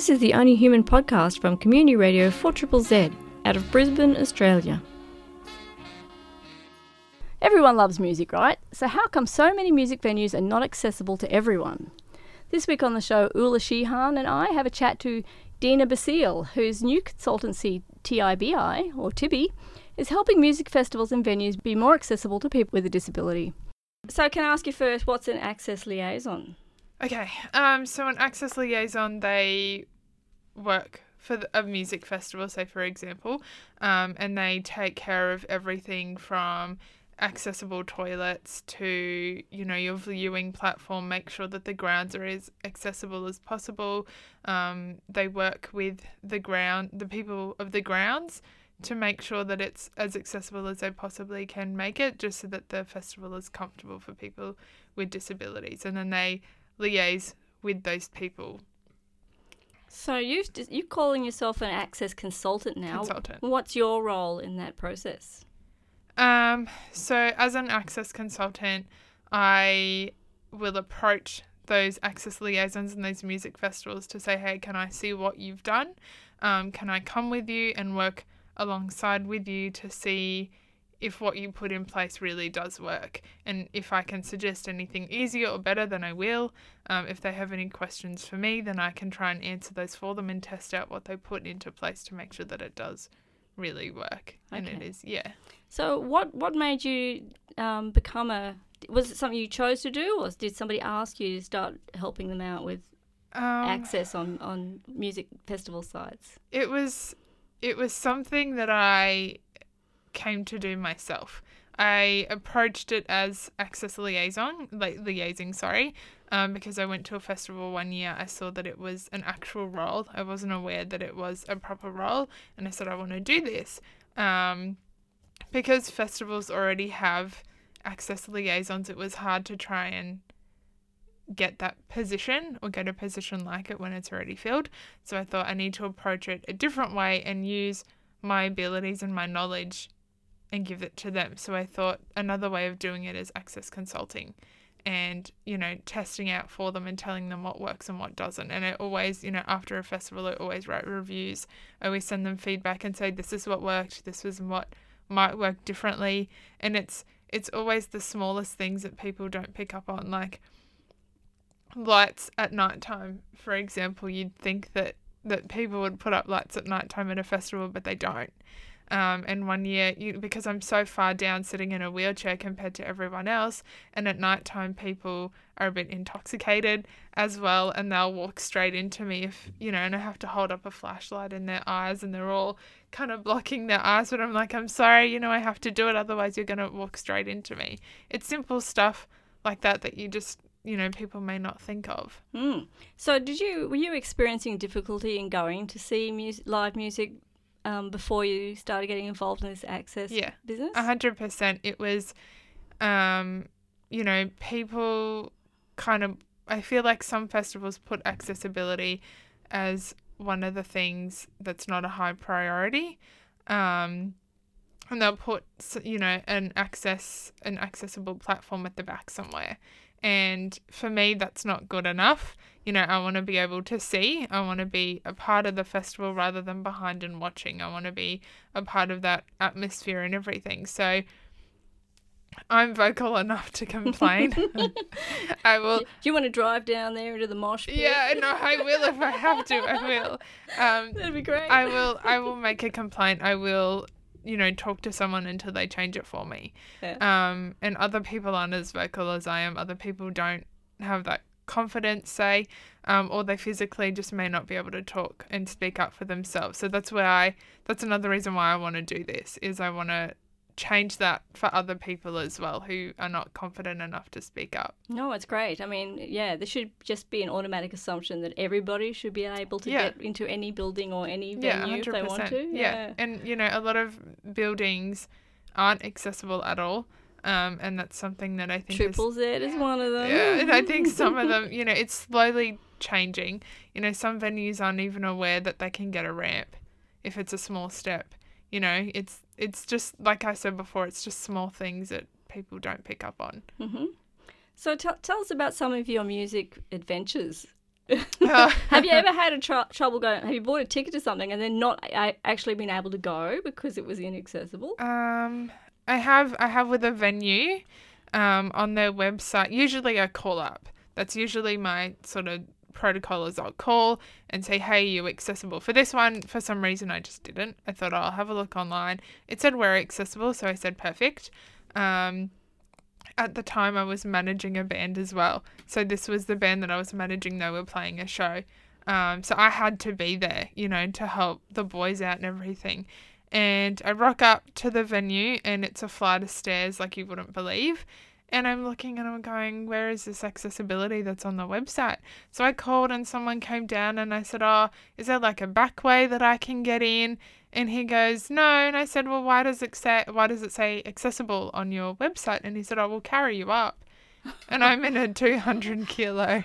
This is the Only Human podcast from Community Radio 4 Z out of Brisbane, Australia. Everyone loves music, right? So, how come so many music venues are not accessible to everyone? This week on the show, Ula Sheehan and I have a chat to Dina Basile, whose new consultancy, TIBI, or TIBI, is helping music festivals and venues be more accessible to people with a disability. So, can I ask you first, what's an access liaison? Okay, um, so an access liaison, they work for a music festival, say for example, um, and they take care of everything from accessible toilets to you know your viewing platform make sure that the grounds are as accessible as possible. Um, they work with the ground the people of the grounds to make sure that it's as accessible as they possibly can make it just so that the festival is comfortable for people with disabilities. And then they liaise with those people so you've you're calling yourself an access consultant now. Consultant. What's your role in that process? Um, so as an access consultant, I will approach those access liaisons and those music festivals to say, hey, can I see what you've done? Um, can I come with you and work alongside with you to see if what you put in place really does work. And if I can suggest anything easier or better, then I will. Um, if they have any questions for me, then I can try and answer those for them and test out what they put into place to make sure that it does really work. Okay. And it is, yeah. So, what what made you um, become a? Was it something you chose to do, or did somebody ask you to start helping them out with um, access on on music festival sites? It was it was something that I came to do myself. I approached it as access liaison, like liaising, sorry, um, because I went to a festival one year. I saw that it was an actual role. I wasn't aware that it was a proper role, and I said I want to do this. Um, because festivals already have access liaisons, it was hard to try and get that position or get a position like it when it's already filled. So I thought I need to approach it a different way and use my abilities and my knowledge and give it to them. So I thought another way of doing it is access consulting and, you know, testing out for them and telling them what works and what doesn't. And I always, you know, after a festival, I always write reviews. I always send them feedback and say, this is what worked, this was what might work differently. And it's, it's always the smallest things that people don't pick up on, like lights at night time, for example. You'd think that, that people would put up lights at night time at a festival, but they don't. Um, and one year, you, because I'm so far down sitting in a wheelchair compared to everyone else, and at night time people are a bit intoxicated as well, and they'll walk straight into me if, you know, and I have to hold up a flashlight in their eyes, and they're all kind of blocking their eyes, but I'm like, I'm sorry, you know, I have to do it, otherwise you're going to walk straight into me. It's simple stuff like that that you just you know people may not think of. Mm. So, did you were you experiencing difficulty in going to see music, live music um, before you started getting involved in this access yeah, business? A hundred percent. It was, um, you know, people kind of. I feel like some festivals put accessibility as one of the things that's not a high priority. Um, and they'll put you know an access an accessible platform at the back somewhere and for me, that's not good enough. You know, I want to be able to see. I want to be a part of the festival rather than behind and watching. I want to be a part of that atmosphere and everything. So I'm vocal enough to complain. I will. Do you want to drive down there into the mosh pit? Yeah, no, I will if I have to. I will. Um, That'd be great. I will. I will make a complaint. I will you know, talk to someone until they change it for me. Yeah. Um, and other people aren't as vocal as I am. Other people don't have that confidence, say, um, or they physically just may not be able to talk and speak up for themselves. So that's where I, that's another reason why I want to do this, is I want to change that for other people as well who are not confident enough to speak up. No, it's great. I mean, yeah, there should just be an automatic assumption that everybody should be able to yeah. get into any building or any venue yeah, if they want to. Yeah. yeah. And, you know, a lot of buildings aren't accessible at all. Um, and that's something that I think Triple is, Z is one of them. Yeah, and I think some of them, you know, it's slowly changing. You know, some venues aren't even aware that they can get a ramp if it's a small step. You know, it's it's just like I said before, it's just small things that people don't pick up on. Mm-hmm. So t- tell us about some of your music adventures have you ever had a tr- trouble going? Have you bought a ticket to something and then not actually been able to go because it was inaccessible? Um, I have I have with a venue, um, on their website. Usually I call up. That's usually my sort of protocol is I'll call and say, hey, you accessible for this one? For some reason I just didn't. I thought oh, I'll have a look online. It said we're accessible, so I said perfect. Um, at the time I was managing a band as well. So this was the band that I was managing. They were playing a show. Um, so I had to be there, you know, to help the boys out and everything. And I rock up to the venue and it's a flight of stairs like you wouldn't believe. And I'm looking and I'm going, where is this accessibility that's on the website? So I called and someone came down and I said, oh, is there like a back way that I can get in? And he goes, no. And I said, well, why does it say, why does it say accessible on your website? And he said, oh, I will carry you up. and I'm in a 200 kilo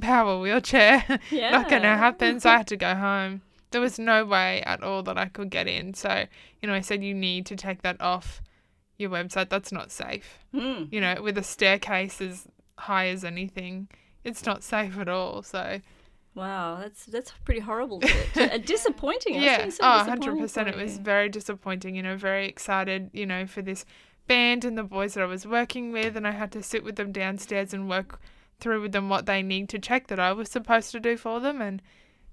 power wheelchair. Yeah. Not going to happen. So I had to go home. There was no way at all that I could get in. So, you know, I said, you need to take that off your website. That's not safe. Hmm. You know, with a staircase as high as anything, it's not safe at all. So, Wow, that's that's pretty horrible. To, uh, disappointing. Yeah, oh, 100%. It was very disappointing, you know, very excited, you know, for this band and the boys that I was working with. And I had to sit with them downstairs and work through with them what they need to check that I was supposed to do for them. And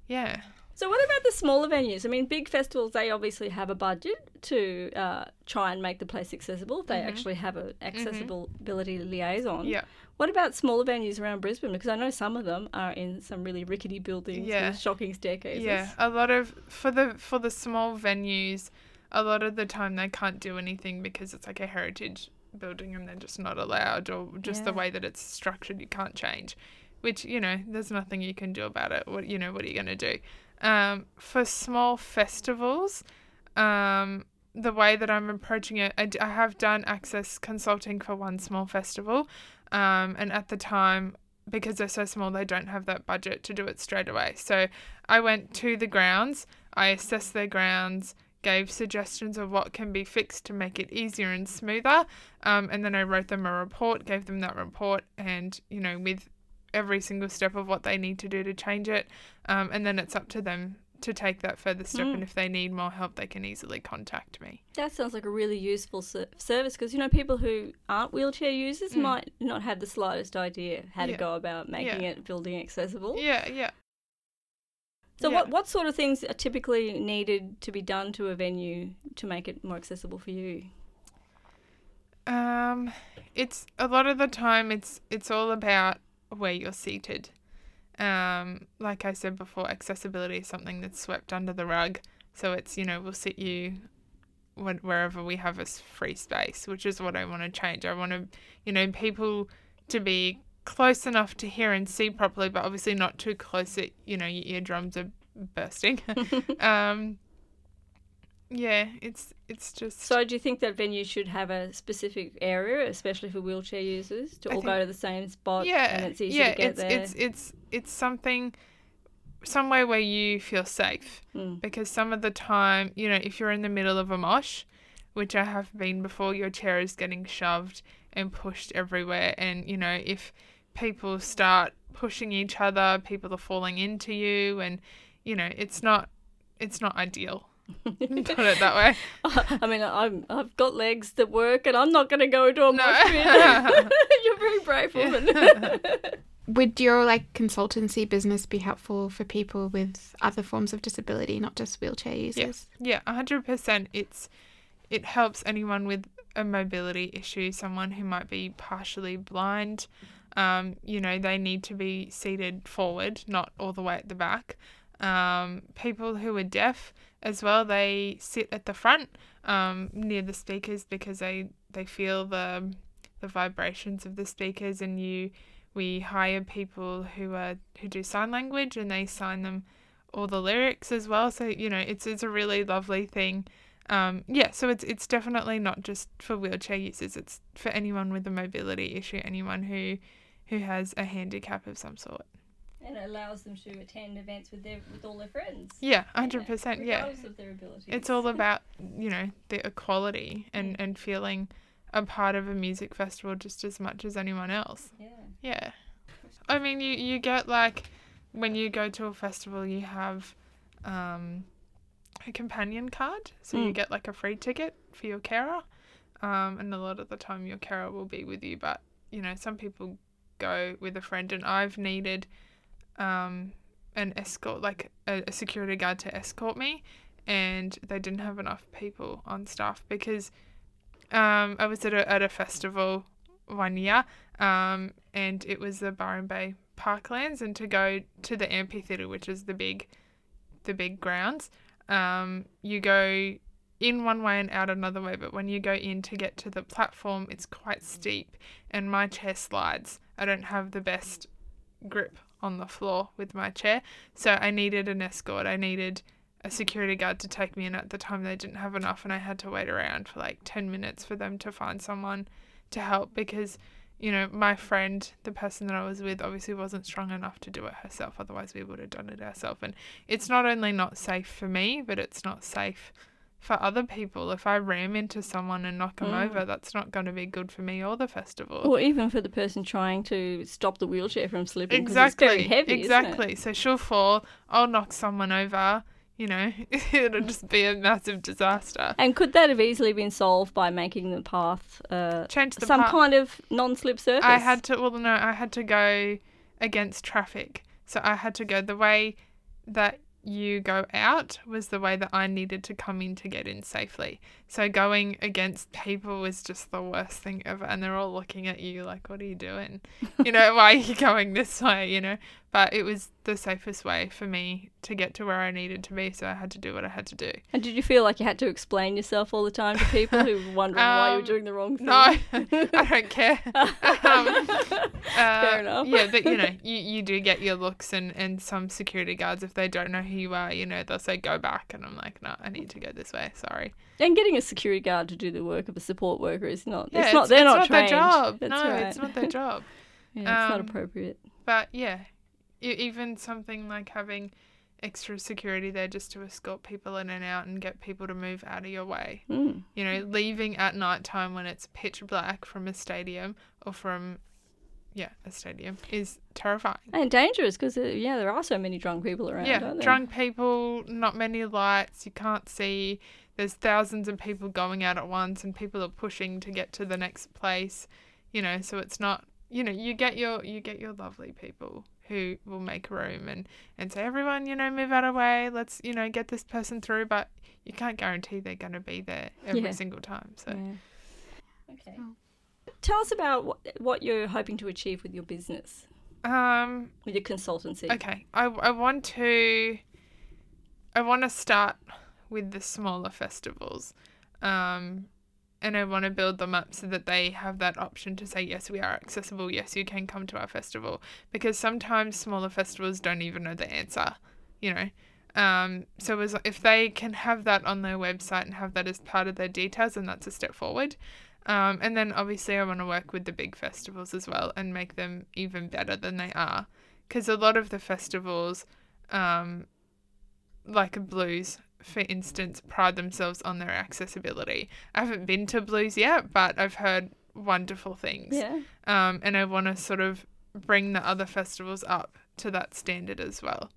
yeah. So what about the smaller venues? I mean, big festivals they obviously have a budget to uh, try and make the place accessible. They actually have an accessibility liaison. Yeah. What about smaller venues around Brisbane? Because I know some of them are in some really rickety buildings Yeah. with shocking staircases. Yeah, a lot of for the for the small venues, a lot of the time they can't do anything because it's like a heritage building and they're just not allowed or just the way that it's structured you can't change. Which, you know, there's nothing you can do about it. What you know, what are you gonna do? Um, for small festivals, um, the way that I'm approaching it, I, have done access consulting for one small festival, um, and at the time, because they're so small, they don't have that budget to do it straight away. So I went to the grounds, I assessed their grounds, gave suggestions of what can be fixed to make it easier and smoother, um, and then I wrote them a report, gave them that report, and you know, with every single step of what they need to do to change it, um, and then it's up to them to take that further step. Mm. And if they need more help, they can easily contact me. That sounds like a really useful ser- service because you know people who aren't wheelchair users might not have the slightest idea how to Mm. Go about making Yeah. it building accessible. Yeah, yeah. So Yeah. what what sort of things are typically needed to be done to a venue to make it more accessible for you? Um, it's a lot of the time it's it's all about where you're seated. Um, like I said before, accessibility is something that's swept under the rug. So it's you know we'll sit you wherever we have a free space, which is what I want to change. I want to you know people to be close enough to hear and see properly, but obviously not too close that you know your eardrums are bursting. um, yeah, it's it's just So do you think that venues should have a specific area, especially for wheelchair users, to I all go to the same spot yeah, and it's easy yeah, to get it's, there? it's it's it's something somewhere where you feel safe Mm. because some of the time, you know, if you're in the middle of a mosh, which I have been before, your chair is getting shoved and pushed everywhere, and you know, if people start pushing each other, people are falling into you, and you know, it's not it's not ideal. Put it that way. I mean, I'm, I've got legs that work, and I'm not going to go into a No. mosh pit. You're a very brave woman. Would your like consultancy business be helpful for people with other forms of disability, not just wheelchair users? Yeah, a hundred percent. It's it helps anyone with a mobility issue, someone who might be partially blind. Um, you know, they need to be seated forward, not all the way at the back. Um, people who are deaf as well, they sit at the front um, near the speakers because they they feel the the vibrations of the speakers, and you we hire people who are who do sign language and they sign them all the lyrics as well. So you know, it's it's a really lovely thing. Um, yeah, so it's it's definitely not just for wheelchair users. It's for anyone with a mobility issue, anyone who who has a handicap of some sort. And it allows them to attend events with their with all their friends. Yeah, hundred percent. Yeah, regardless of their abilities. it's all about you know the equality and and feeling a part of a music festival just as much as anyone else. yeah. Yeah. I mean, you, you get like when you go to a festival, you have um, a companion card, so you Mm. get like a free ticket for your carer, um, and a lot of the time your carer will be with you. But you know, some people go with a friend, and I've needed um, an escort, like a, a security guard to escort me, and they didn't have enough people on staff because um, I was at a at a festival one year, um, and it was the Byron Bay Parklands, and to go to the amphitheater, which is the big, the big grounds, um, you go in one way and out another way. But when you go in to get to the platform, it's quite steep, and my chair slides. I don't have the best grip on the floor with my chair, so I needed an escort. I needed a security guard to take me in at the time. They didn't have enough and I had to wait around for like 10 minutes for them to find someone to help because you know my friend the person that I was with obviously wasn't strong enough to do it herself. Otherwise we would have done it ourselves and it's not only not safe for me but it's not safe for other people if I ram into someone and knock them Mm. over that's not going to be good for me or the festival Or even for the person trying to stop the wheelchair from slipping. Exactly. It's very heavy. exactly. So she'll fall. I'll knock someone over. You know, it'll just be a massive disaster. And could that have easily been solved by making the path uh, Change the some path. kind of non-slip surface? I had to. Well, no, I had to go against traffic. So I had to go the way that you go out was the way that I needed to come in to get in safely. So going against people was just the worst thing ever. And they're all looking at you like, what are you doing? You know, why are you going this way? You know, but it was the safest way for me to get to where I needed to be. So I had to do what I had to do. And did you feel like you had to explain yourself all the time to people who were wondering why you were Um, doing the wrong thing? No, I don't care. Um, Fair uh, enough. Yeah, but you know, you, you do get your looks, and, and some security guards, if they don't know who you are, you know, they'll say go back, and I'm like, no, I need to go this way. Sorry. And getting a security guard to do the work of a support worker is not. Yeah, it's not. They're not, their trained. job. That's no, right. it's not their job. yeah, it's not Um, appropriate. But yeah, even something like having extra security there just to escort people in and out and get people to move out of your way. Mm. You know, leaving at night time when it's pitch black from a stadium or from, yeah, a stadium is terrifying. And dangerous because uh, yeah, there are so many drunk people around. yeah, drunk people, not many lights, you can't see. There's thousands of people going out at once, and people are pushing to get to the next place. You know, so it's not. You know, you get your you get your lovely people who will make room and and say everyone, you know, move out of the way. Let's you know get this person through, but you can't guarantee they're going to be there every Yeah. single time. So. Yeah. Okay. Oh. Tell us about what, what you're hoping to achieve with your business, Um. with your consultancy. Okay. I I want to. I want to start with the smaller festivals, um, and I want to build them up so that they have that option to say yes, we are accessible. Yes, you can come to our festival because sometimes smaller festivals don't even know the answer. You know. Um, so as if they can have that on their website and have that as part of their details, and that's a step forward. Um, and then obviously I want to work with the big festivals as well and make them even better than they are because a lot of the festivals, um, like blues, for instance, pride themselves on their accessibility. I haven't been to blues yet, but I've heard wonderful things. Yeah. Um, and I want to sort of bring the other festivals up to that standard as well.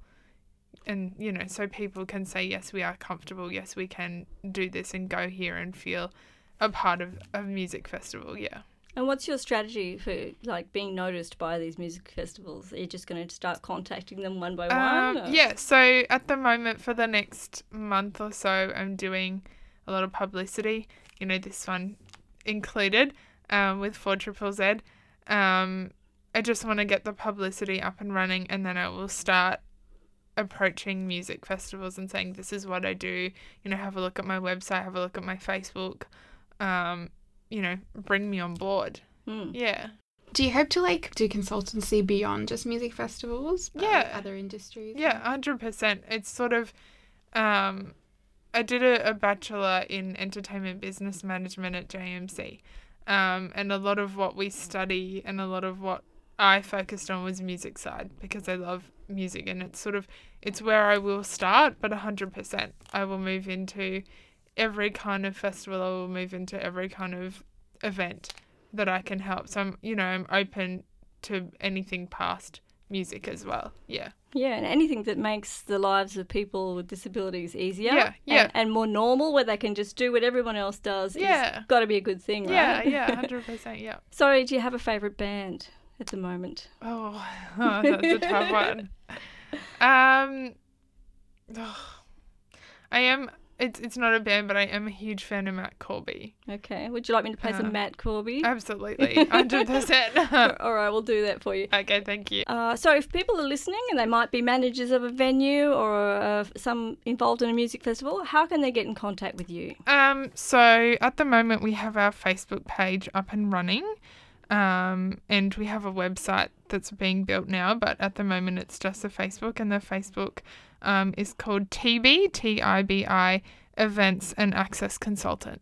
And, you know, so people can say, yes, we are comfortable. Yes, we can do this and go here and feel a part of a music festival. Yeah. And what's your strategy for like being noticed by these music festivals? Are you just going to start contacting them one by one? Um, or- yeah, so at the moment, for the next month or so, I'm doing a lot of publicity. You know, this one included um, with Four Triple Z. Um, I just want to get the publicity up and running, and then I will start approaching music festivals and saying, "This is what I do." You know, have a look at my website, have a look at my Facebook. Um, you know, bring me on board. Hmm. Yeah. Do you hope to like do consultancy beyond just music festivals? Yeah. other industries. Yeah, hundred percent. It's sort of, um, I did a, a bachelor in entertainment business management at JMC, um, and a lot of what we study and a lot of what I focused on was music side because I love music and it's sort of it's where I will start, but hundred percent I will move into every kind of festival. I will move into every kind of event that I can help. So I'm you know I'm open to anything past music as well. Yeah. Yeah, and anything that makes the lives of people with disabilities easier Yeah, yeah. And, and more normal, where they can just do what everyone else does, Yeah. is got to be a good thing, Yeah, right? yeah, yeah, hundred percent. Yeah. Sorry, do you have a favourite band at the moment? Oh, that's a tough one. Um, I am. It's it's not a band, but I am a huge fan of Matt Corby. Okay, would you like me to play Uh, some Matt Corby? Absolutely, hundred percent. All right, we'll do that for you. Okay, thank you. Uh, so, if people are listening and they might be managers of a venue or uh, some involved in a music festival, how can they get in contact with you? Um, so at the moment we have our Facebook page up and running, um, and we have a website that's being built now. But at the moment it's just a Facebook, and the Facebook um, is called TB T I B I Events and Access Consultant.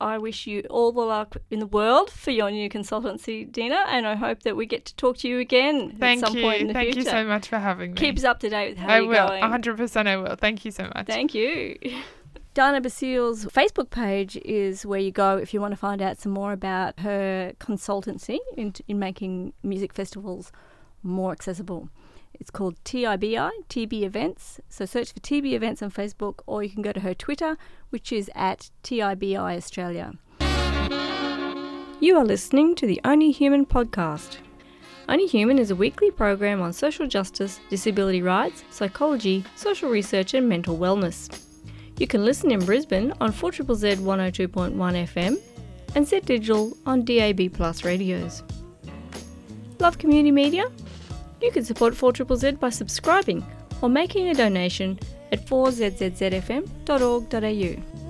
I wish you all the luck in the world for your new consultancy, Dina, and I hope that we get to talk to you again Thank at some you. point in the Thank future. Thank you so much for having me. Keep us up to date with how I you're going. I will. hundred percent. I will. Thank you so much. Thank you. Dana Basile's Facebook page is where you go if you want to find out some more about her consultancy in, in making music festivals more accessible. It's called TIBI, TB Events. So search for TB Events on Facebook, or you can go to her Twitter, which is at TIBI Australia. You are listening to the Only Human podcast. Only Human is a weekly program on social justice, disability rights, psychology, social research, and mental wellness. You can listen in Brisbane on 4ZZZ 102.1 FM and Set Digital on DAB Plus radios. Love community media? You can support 4ZZZ by subscribing or making a donation at 4ZZZFM.org.au.